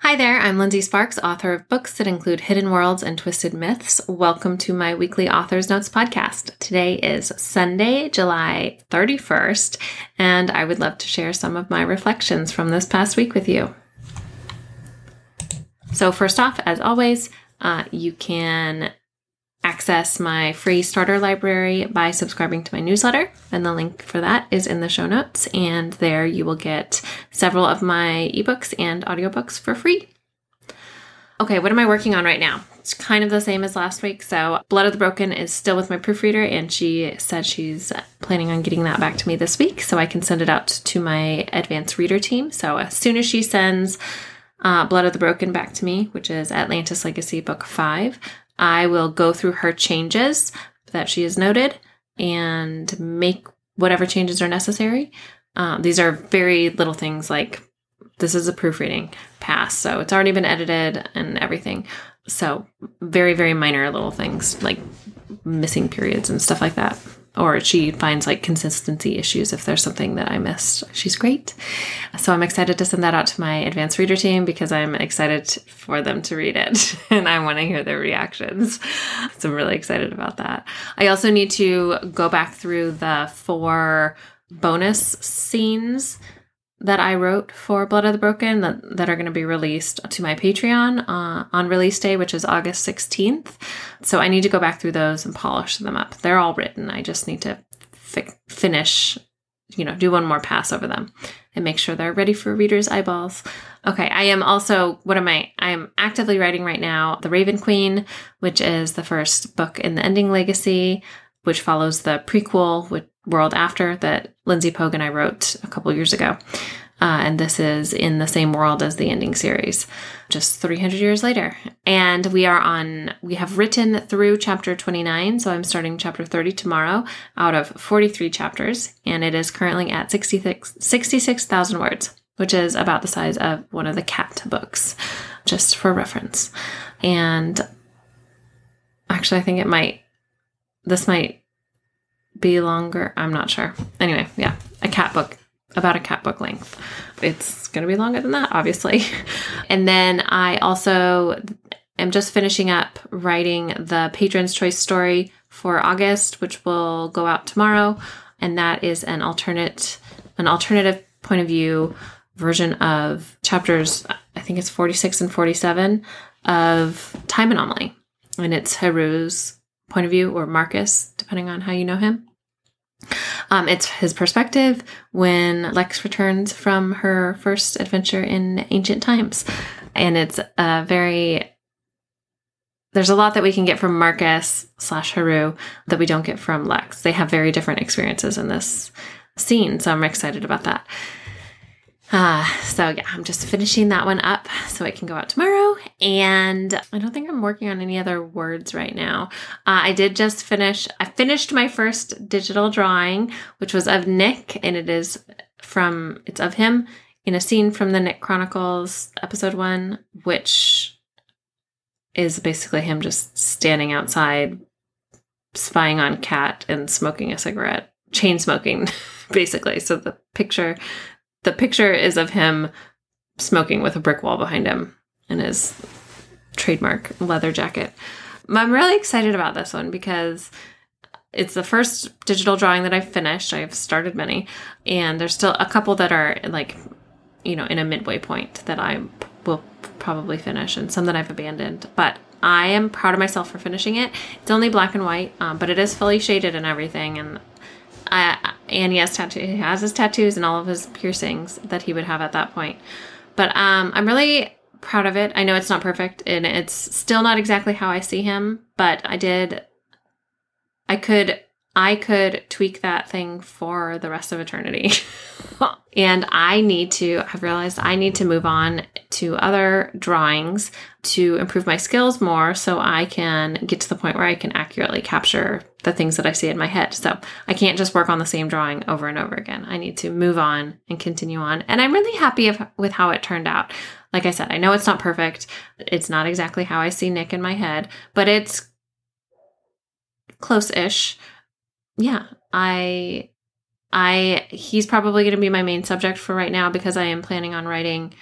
Hi there, I'm Lindsey Sparks, author of books that include Hidden Worlds and Twisted Myths. Welcome to my weekly Author's Notes podcast. Today is Sunday, July 31st, and I would love to share some of my reflections from this past week with you. So, first off, as always, uh, you can access my free starter library by subscribing to my newsletter, and the link for that is in the show notes. And there you will get several of my ebooks and audiobooks for free. Okay, what am I working on right now? It's kind of the same as last week. So, Blood of the Broken is still with my proofreader, and she said she's planning on getting that back to me this week so I can send it out to my advanced reader team. So, as soon as she sends uh, Blood of the Broken back to me, which is Atlantis Legacy Book 5, I will go through her changes that she has noted and make whatever changes are necessary. Um, these are very little things like this is a proofreading pass, so it's already been edited and everything. So, very, very minor little things like missing periods and stuff like that or she finds like consistency issues if there's something that I missed. She's great. So I'm excited to send that out to my advanced reader team because I'm excited for them to read it and I want to hear their reactions. So I'm really excited about that. I also need to go back through the four bonus scenes that I wrote for Blood of the Broken that, that are going to be released to my Patreon uh, on release day, which is August 16th. So I need to go back through those and polish them up. They're all written. I just need to fi- finish, you know, do one more pass over them and make sure they're ready for readers' eyeballs. Okay, I am also, what am I? I am actively writing right now The Raven Queen, which is the first book in the Ending Legacy, which follows the prequel, with World After that Lindsey Pogue and I wrote a couple years ago. Uh, and this is in the same world as the ending series, just 300 years later. And we are on, we have written through chapter 29. So I'm starting chapter 30 tomorrow out of 43 chapters. And it is currently at 66,000 66, words, which is about the size of one of the cat books, just for reference. And actually, I think it might, this might be longer. I'm not sure. Anyway, yeah, a cat book, about a cat book length. It's going to be longer than that, obviously. and then I also am just finishing up writing the Patron's Choice story for August, which will go out tomorrow. And that is an alternate, an alternative point of view version of chapters, I think it's 46 and 47 of Time Anomaly. And it's Haru's point of view or Marcus, depending on how you know him. Um, it's his perspective when Lex returns from her first adventure in ancient times. And it's a very there's a lot that we can get from Marcus slash Haru that we don't get from Lex. They have very different experiences in this scene, so I'm excited about that. Uh, so yeah, I'm just finishing that one up so it can go out tomorrow. And I don't think I'm working on any other words right now. Uh, I did just finish, I finished my first digital drawing, which was of Nick, and it is from, it's of him in a scene from the Nick Chronicles episode one, which is basically him just standing outside, spying on Kat and smoking a cigarette, chain smoking, basically. So the picture the picture is of him smoking with a brick wall behind him in his trademark leather jacket. I'm really excited about this one because it's the first digital drawing that I've finished. I've started many, and there's still a couple that are like, you know, in a midway point that I will probably finish, and some that I've abandoned. But I am proud of myself for finishing it. It's only black and white, um, but it is fully shaded and everything, and I, and he has tattoo. He has his tattoos and all of his piercings that he would have at that point. But um, I'm really proud of it. I know it's not perfect, and it's still not exactly how I see him. But I did. I could. I could tweak that thing for the rest of eternity. and I need to, I've realized I need to move on to other drawings to improve my skills more so I can get to the point where I can accurately capture the things that I see in my head. So I can't just work on the same drawing over and over again. I need to move on and continue on. And I'm really happy if, with how it turned out. Like I said, I know it's not perfect. It's not exactly how I see Nick in my head, but it's close ish. Yeah, I I he's probably going to be my main subject for right now because I am planning on writing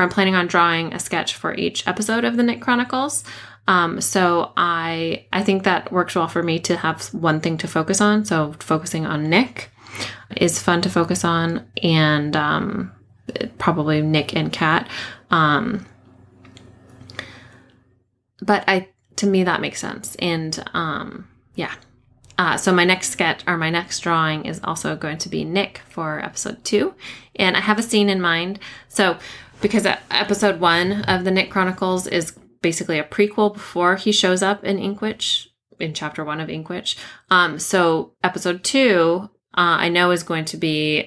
or I'm planning on drawing a sketch for each episode of the Nick Chronicles. Um, so I I think that works well for me to have one thing to focus on. So focusing on Nick is fun to focus on, and um, probably Nick and Kat. Um, but I to me that makes sense, and um, yeah. Uh, so my next sketch or my next drawing is also going to be Nick for episode two, and I have a scene in mind. So because episode one of the Nick Chronicles is basically a prequel before he shows up in Inkwitch in chapter one of Inkwitch. Um, so episode two, uh, I know is going to be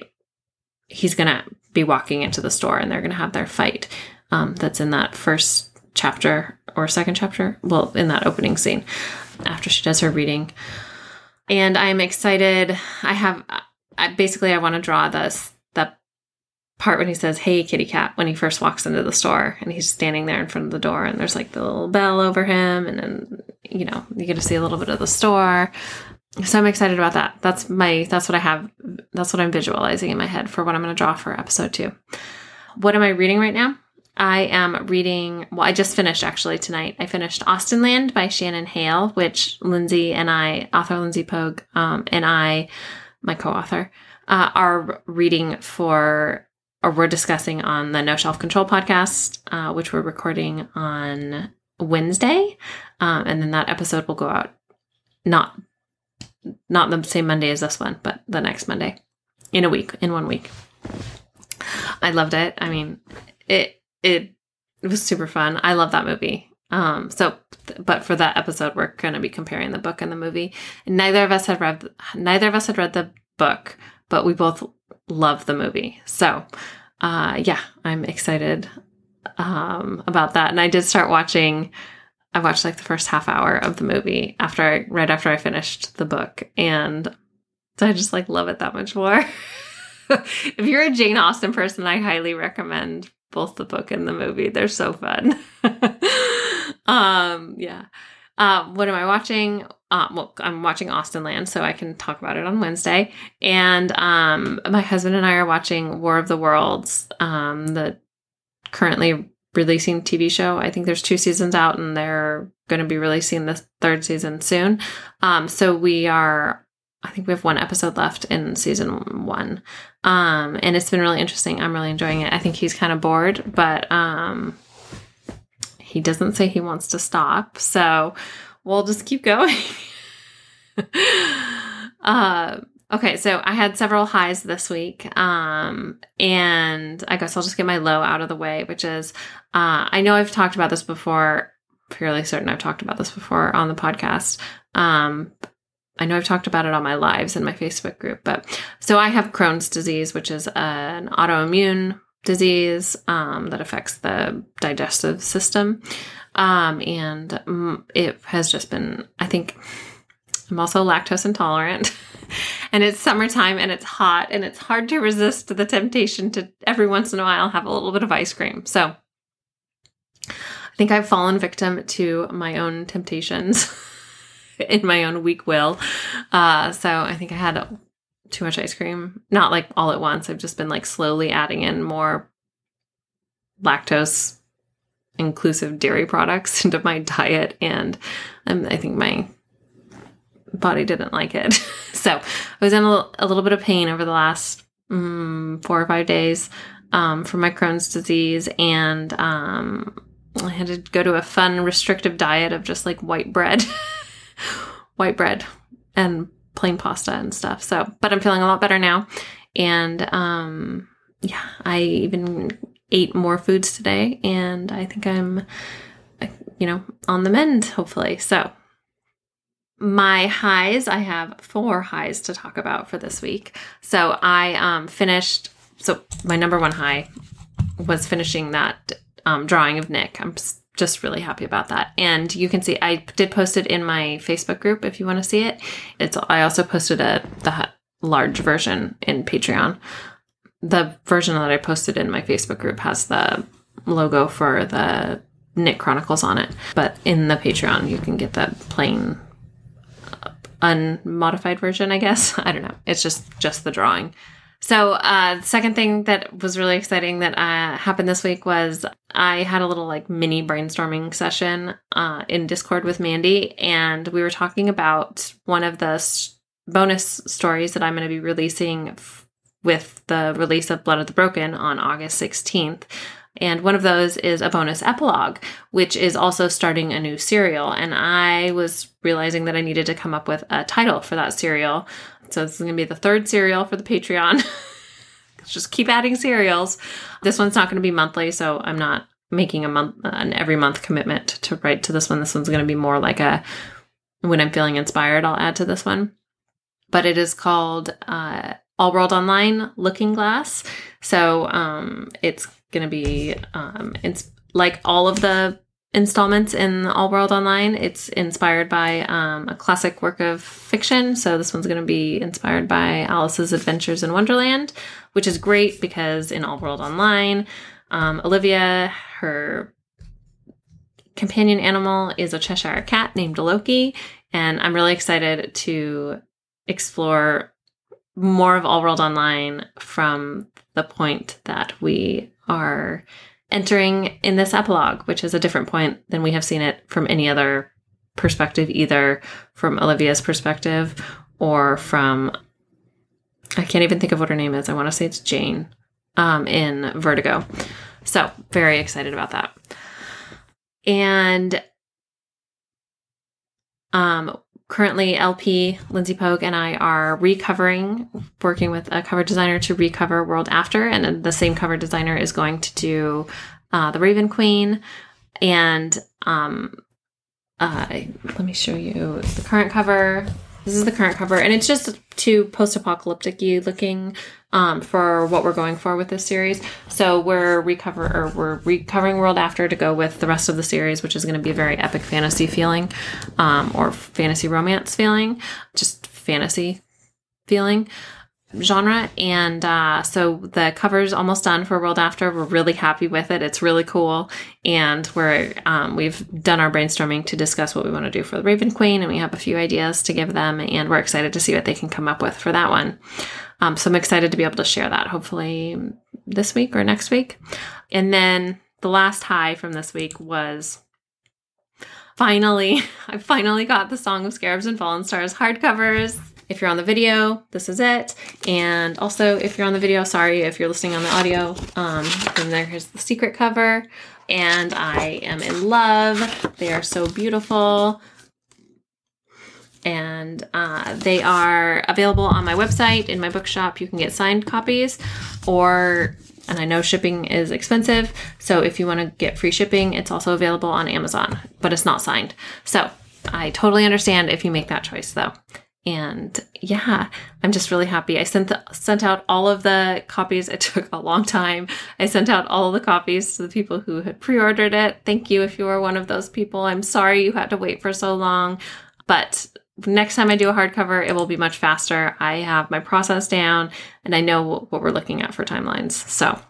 he's going to be walking into the store and they're going to have their fight. Um, that's in that first chapter or second chapter. Well, in that opening scene after she does her reading and I'm excited. I have I, basically I want to draw this the part when he says "Hey, kitty cat" when he first walks into the store and he's standing there in front of the door and there's like the little bell over him and then you know you get to see a little bit of the store. So I'm excited about that. That's my that's what I have. That's what I'm visualizing in my head for what I'm going to draw for episode two. What am I reading right now? I am reading, well, I just finished actually tonight. I finished Austenland by Shannon Hale, which Lindsey and I, author Lindsey Pogue, um, and I, my co author, uh, are reading for, or we're discussing on the No Shelf Control podcast, uh, which we're recording on Wednesday. Um, and then that episode will go out not not the same Monday as this one, but the next Monday in a week, in one week. I loved it. I mean, it it, it was super fun. I love that movie. Um, so, but for that episode, we're going to be comparing the book and the movie. Neither of us had read, neither of us had read the book, but we both love the movie. So, uh, yeah, I'm excited um, about that. And I did start watching. I watched like the first half hour of the movie after I, right after I finished the book, and I just like love it that much more. if you're a Jane Austen person, I highly recommend both the book and the movie. They're so fun. um, yeah. Uh, what am I watching? Uh, well, I'm watching Austenland, so I can talk about it on Wednesday. And um, my husband and I are watching War of the Worlds, um, the currently releasing TV show. I think there's two seasons out, and they're going to be releasing the third season soon. Um, so we are I think we have one episode left in season one. Um, and it's been really interesting. I'm really enjoying it. I think he's kind of bored, but um, he doesn't say he wants to stop. So we'll just keep going. uh, okay, so I had several highs this week. Um, and I guess I'll just get my low out of the way, which is uh, I know I've talked about this before, fairly certain I've talked about this before on the podcast. Um, I know I've talked about it on my lives in my Facebook group, but so I have Crohn's disease, which is an autoimmune disease um, that affects the digestive system. Um, and it has just been, I think, I'm also lactose intolerant. and it's summertime and it's hot and it's hard to resist the temptation to every once in a while have a little bit of ice cream. So I think I've fallen victim to my own temptations. in my own weak will. Uh, so I think I had too much ice cream. Not like all at once. I've just been like slowly adding in more lactose inclusive dairy products into my diet. And um, I think my body didn't like it. so I was in a, a, little bit of pain over the last um, four or five days um, from my Crohn's disease. And um, I had to go to a fun restrictive diet of just like white bread. white bread and plain pasta and stuff. So, but I'm feeling a lot better now. And um yeah, I even ate more foods today and I think I'm you know, on the mend hopefully. So, my highs, I have four highs to talk about for this week. So, I um finished so my number one high was finishing that um, drawing of Nick. I'm just really happy about that. And you can see I did post it in my Facebook group if you want to see it. It's I also posted a the large version in Patreon. The version that I posted in my Facebook group has the logo for the Nick Chronicles on it, but in the Patreon you can get the plain uh, unmodified version, I guess. I don't know. It's just just the drawing. So, uh, the second thing that was really exciting that uh, happened this week was I had a little like mini brainstorming session uh, in Discord with Mandy, and we were talking about one of the bonus stories that I'm going to be releasing f- with the release of Blood of the Broken on August 16th. And one of those is a bonus epilogue, which is also starting a new serial. And I was realizing that I needed to come up with a title for that serial. So this is going to be the third serial for the Patreon. Just keep adding serials. This one's not going to be monthly, so I'm not making a month an every month commitment to write to this one. This one's going to be more like a when I'm feeling inspired, I'll add to this one. But it is called uh, All World Online Looking Glass. So um, it's going to be um, it's like all of the installments in All World Online. It's inspired by um, a classic work of fiction. So this one's going to be inspired by Alice's Adventures in Wonderland, which is great because in All World Online, um, Olivia, her companion animal is a Cheshire cat named Loki. And I'm really excited to explore more of All World Online from the point that we are entering in this epilogue, which is a different point than we have seen it from any other perspective, either from Olivia's perspective or from I can't even think of what her name is. I want to say it's Jane um, in Vertigo. So very excited about that. And um, currently LP, Lindsey Pogue, and I are recovering, working with a cover designer to recover World After. And the same cover designer is going to do uh, The Raven Queen. And um, uh, let me show you the current cover. This is the current cover, and it's just too post-apocalyptic looking um, for what we're going for with this series. So we're recover or we're recovering World After to go with the rest of the series, which is going to be a very epic fantasy feeling, um, or fantasy romance feeling, just fantasy feeling genre. And uh, so the cover's almost done for World After. We're really happy with it. It's really cool, and we're um, we've done our brainstorming to discuss what we want to do for the Raven Queen, and we have a few ideas to give them, and we're excited to see what they can come up with for that one. Um, so I'm excited to be able to share that hopefully this week or next week. And then the last high from this week was finally, I finally got the Song of Scarabs and Fallen Stars hardcovers. If you're on the video, this is it. And also, if you're on the video, sorry if you're listening on the audio, um, then there's the secret cover. And I am in love. They are so beautiful and uh, they are available on my website in my bookshop you can get signed copies or and i know shipping is expensive so if you want to get free shipping it's also available on amazon but it's not signed so i totally understand if you make that choice though and yeah i'm just really happy i sent the, sent out all of the copies it took a long time i sent out all the copies to the people who had pre-ordered it thank you if you were one of those people i'm sorry you had to wait for so long but next time I do a hardcover, it will be much faster. I have my process down and I know what we're looking at for timelines. So,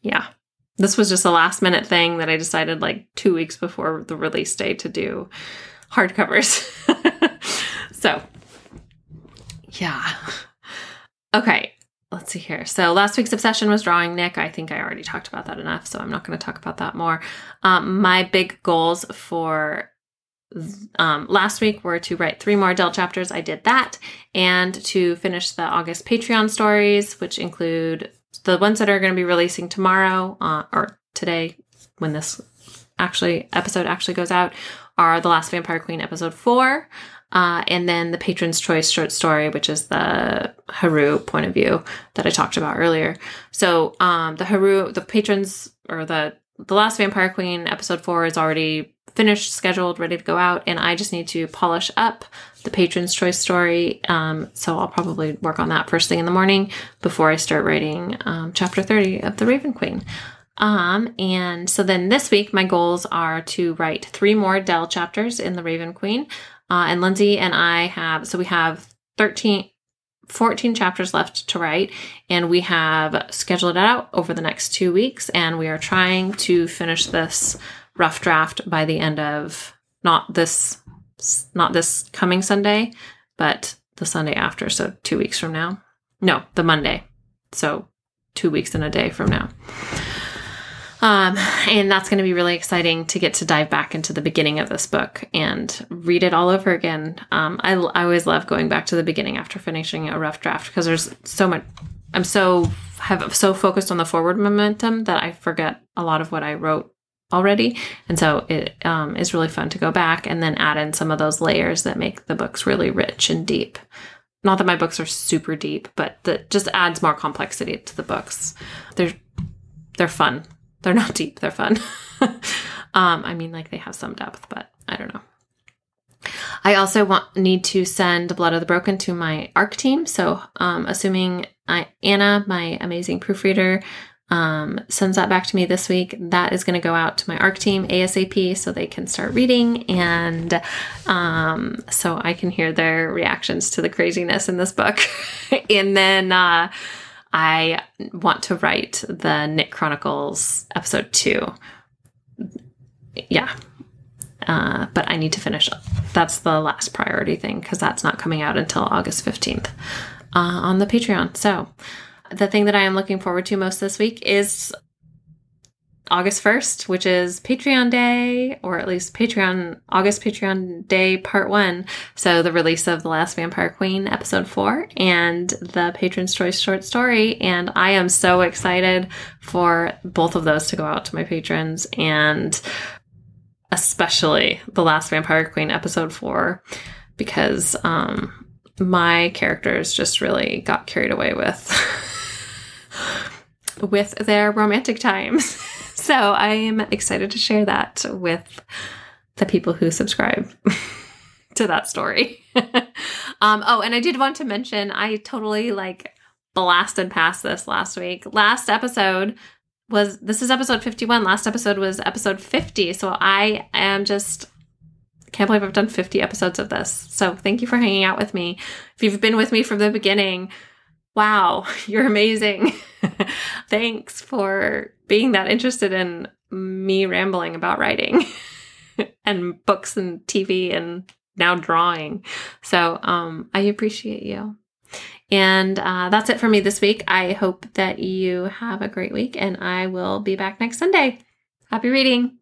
yeah. This was just a last minute thing that I decided like two weeks before the release date to do hardcovers. so, yeah. Okay, let's see here. So last week's obsession was drawing Nick. I think I already talked about that enough, so I'm not going to talk about that more. Um, my big goals for um, last week were to write three more Dell chapters. I did that. And to finish the August Patreon stories, which include the ones that are going to be releasing tomorrow uh, or today when this actually episode actually goes out are The Last Vampire Queen episode four. Uh, and then the Patron's Choice short story, which is the Haru point of view that I talked about earlier. So um, the Haru, the patrons or the the Last Vampire Queen episode four is already finished, scheduled, ready to go out, and I just need to polish up the Patron's Choice story. Um, so I'll probably work on that first thing in the morning before I start writing um, chapter 30 of The Raven Queen. Um, and so then this week, my goals are to write three more Dell chapters in The Raven Queen. Uh, and Lindsey and I have, so we have 13, 14 chapters left to write, and we have scheduled it out over the next two weeks, and we are trying to finish this rough draft by the end of not this not this coming Sunday, but the Sunday after, so 2 weeks from now. No, the Monday. So, two weeks and a day from now. Um, and that's going to be really exciting to get to dive back into the beginning of this book and read it all over again. Um, I, I always love going back to the beginning after finishing a rough draft because there's so much. I'm so have so focused on the forward momentum that I forget a lot of what I wrote already, and so it um, is really fun to go back and then add in some of those layers that make the books really rich and deep. Not that my books are super deep, but that just adds more complexity to the books. They're they're fun they're not deep, they're fun. um, I mean, like they have some depth, but I don't know. I also want need to send Blood of the Broken to my ARC team. So, um, assuming I, Anna, my amazing proofreader, um, sends that back to me this week, that is going to go out to my ARC team ASAP so they can start reading and um, so I can hear their reactions to the craziness in this book. and then uh, I want to write the Nick Chronicles episode two. Yeah. Uh, but I need to finish. That's the last priority thing because that's not coming out until August 15th uh, on the Patreon. So, the thing that I am looking forward to most this week is August 1st, which is Patreon Day, or at least Patreon, August Patreon Day Part 1. So the release of The Last Vampire Queen Episode 4 and the Patron's Choice short story. And I am so excited for both of those to go out to my patrons and especially The Last Vampire Queen Episode 4 because um, my characters just really got carried away with. with their romantic times. So I am excited to share that with the people who subscribe to that story. um, oh, and I did want to mention I totally like blasted past this last week. Last episode was this is episode 51. Last episode was episode 50. So I am just can't believe I've done 50 episodes of this. So thank you for hanging out with me. If you've been with me from the beginning, wow, you're amazing. Thanks for being that interested in me rambling about writing and books and TV and now drawing. So um, I appreciate you. And uh, that's it for me this week. I hope that you have a great week, and I will be back next Sunday. Happy reading.